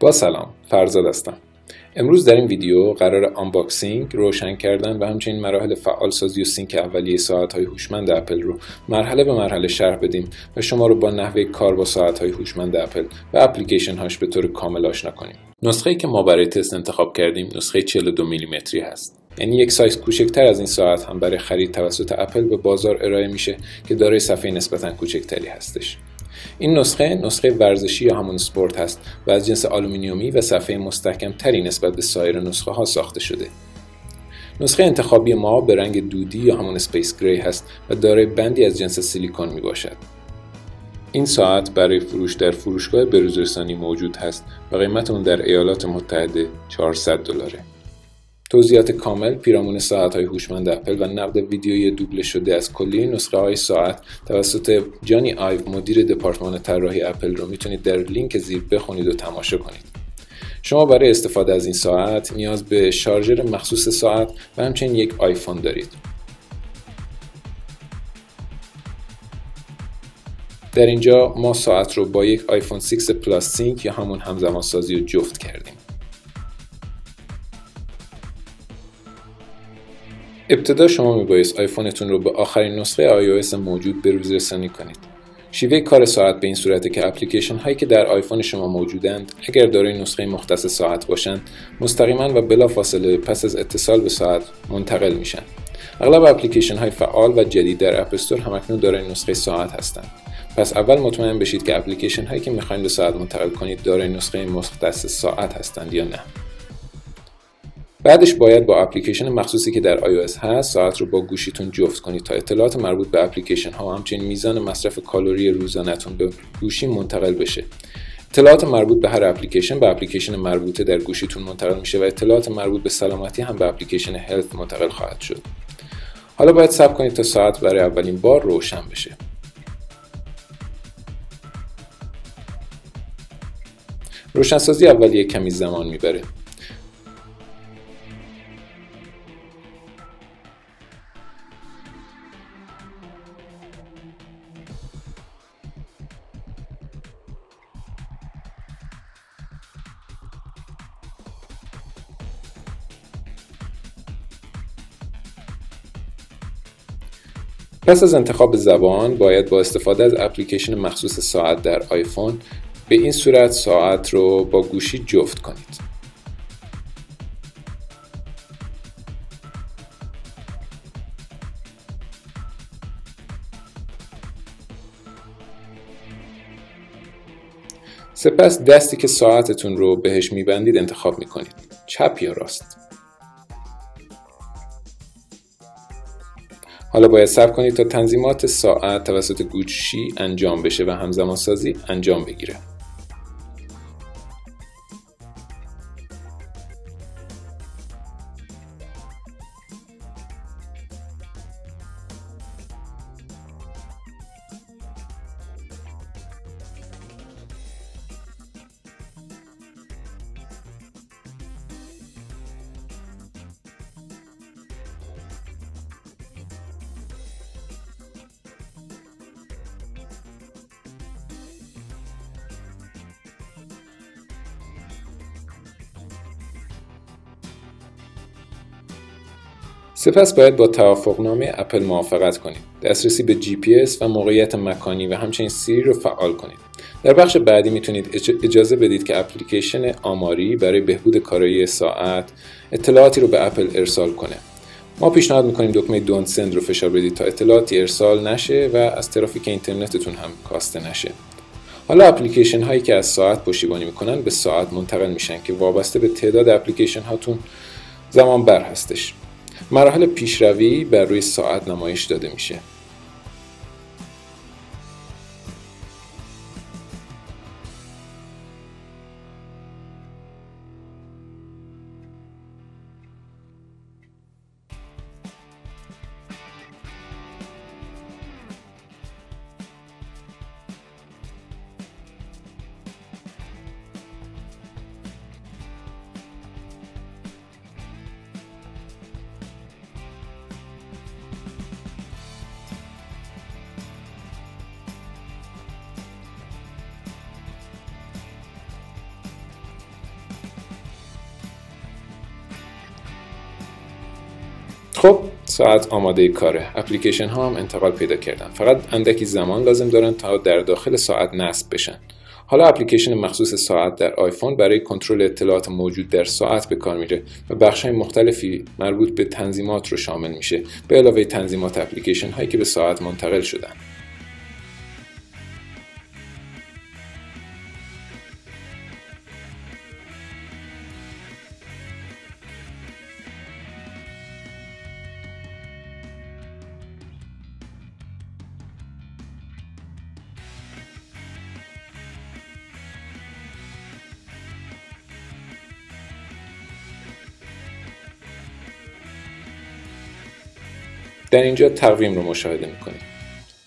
با سلام فرزاد هستم. امروز در این ویدیو قرار unboxing روشن کردن و همچنین مراحل فعال سازی و sync اولیه ساعت های هوشمند اپل رو مرحله به مرحله شرح بدیم و شما رو با نحوه کار با ساعت های هوشمند اپل و اپلیکیشن هاش به طور کامل آشنا کنیم. نسخه ای که ما برای تست انتخاب کردیم نسخه 42 میلیمتری هست. یعنی یک سایز کوچکتر از این ساعت هم برای خرید توسط اپل به بازار ارائه میشه که دارای صفحه نسبتا کوچکتری هستش. این نسخه نسخه ورزشی یا همون سپورت هست و از جنس آلومینیومی و صفحه مستحکم تری نسبت به سایر نسخه ها ساخته شده نسخه انتخابی ما به رنگ دودی یا همون Space Gray هست و دارای بندی از جنس سیلیکون می باشد. این ساعت برای فروش در فروشگاه بروزرسانی موجود هست و قیمت اون در ایالات متحده 400 دلاره. توضیحات کامل پیرامون ساعت های هوشمند اپل و نقد ویدیویی دوبله شده از کلیه نسخه های ساعت. توسط جانی آیو مدیر دپارتمان طراحی اپل رو می‌تونید در لینک زیر بخونید و تماشا کنید. شما برای استفاده از این ساعت نیاز به شارژر مخصوص ساعت و همچنین یک آیفون دارید. در اینجا ما ساعت رو با یک آیفون 6 پلاس sync یا همون همزمان سازی رو جفت کردیم. ابتدا شما میبایست آیفونتون رو به آخرین نسخه iOS موجود بروز رسانی کنید. شیوه کار ساعت به این صورته که اپلیکیشن هایی که در آیفون شما موجودند اگر دارای نسخه مختص ساعت باشند مستقیما و بلافاصله پس از اتصال به ساعت منتقل میشن. اغلب اپلیکیشن های فعال و جدید در اپستور همکنون دارای نسخه ساعت هستند. پس اول مطمئن بشید که اپلیکیشن هایی که می‌خواین به ساعت منتقل کنید دارای نسخه مختص ساعت هستند یا نه. بعدش باید با اپلیکیشن مخصوصی که در iOS هست ساعت رو با گوشیتون جفت کنید تا اطلاعات مربوط به اپلیکیشن ها همچنین میزان مصرف کالری روزانهتون به گوشی منتقل بشه. اطلاعات مربوط به هر اپلیکیشن به اپلیکیشن مربوطه در گوشیتون منتقل میشه و اطلاعات مربوط به سلامتی هم به اپلیکیشن هلت منتقل خواهد شد. حالا باید صبر کنید تا ساعت برای اولین بار روشن بشه. روشنسازی اولیه کمی زمان می‌بره. پس از انتخاب زبان باید با استفاده از اپلیکیشن مخصوص ساعت در آیفون به این صورت ساعت رو با گوشی جفت کنید. سپس دستی که ساعتتون رو بهش میبندید انتخاب می‌کنید چپ یا راست حالا باید صبر کنید تا تنظیمات ساعت توسط گوشی انجام بشه و همزمان سازی انجام بگیره. سپس باید با توافقنامه اپل موافقت کنید. دسترسی به GPS و موقعیت مکانی و همچنین سیری رو فعال کنید. در بخش بعدی می‌تونید اجازه بدید که اپلیکیشن آماری برای بهبود کارایی ساعت اطلاعاتی رو به اپل ارسال کنه. ما پیشنهاد می‌کنیم دکمه دونت سند رو فشار بدید تا اطلاعاتی ارسال نشه و از ترافیک اینترنتتون هم کاسته نشه. حالا اپلیکیشن هایی که از ساعت پشتیبانی می‌کنن به ساعت منتقل میشن که وابسته به تعداد اپلیکیشن هاتون زمان بر هستش. مراحل پیشروی بر روی ساعت نمایش داده میشه. خب ساعت آماده کاره. اپلیکیشن ها هم انتقال پیدا کردن. فقط اندکی زمان لازم دارن تا در داخل ساعت نصب بشن. حالا اپلیکیشن مخصوص ساعت در آیفون برای کنترل اطلاعات موجود در ساعت به کار میره و بخش های مختلفی مربوط به تنظیمات رو شامل میشه. به علاوه تنظیمات اپلیکیشن هایی که به ساعت منتقل شدن. در اینجا تقویم رو مشاهده می‌کنید.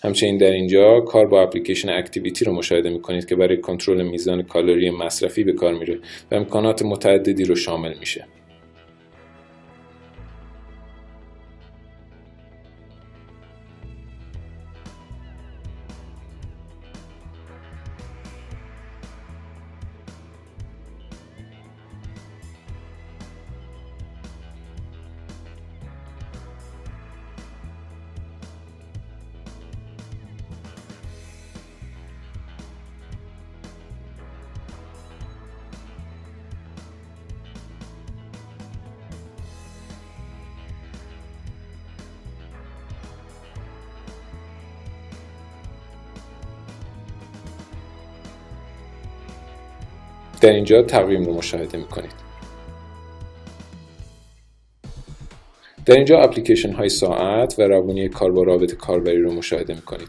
همچنین در اینجا کار با اپلیکیشن اکتیویتی رو مشاهده می‌کنید که برای کنترل میزان کالری مصرفی به کار میره و امکانات متعددی رو شامل میشه. در اینجا تقویم رو مشاهده می‌کنید. در اینجا اپلیکیشن های ساعت و روانی کار با رابط کاربری رو مشاهده می‌کنید.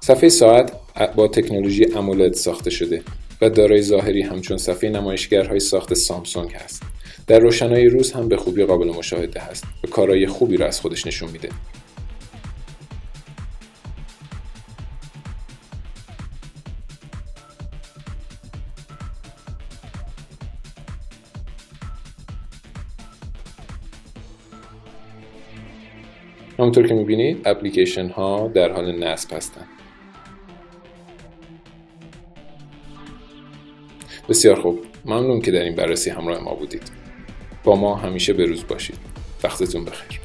صفحه ساعت با تکنولوژی امولد ساخته شده و دارای ظاهری همچون صفحه نمایشگرهای ساخت سامسونگ هست. در روشنایی روز هم به خوبی قابل مشاهده هست و کارهای خوبی رو از خودش نشون میده. همونطور که می‌بینید اپلیکیشن ها در حال نصب هستند بسیار خوب. ممنون که در این بررسی همراه ما بودید. با ما همیشه به روز باشید. وقتتون بخیر.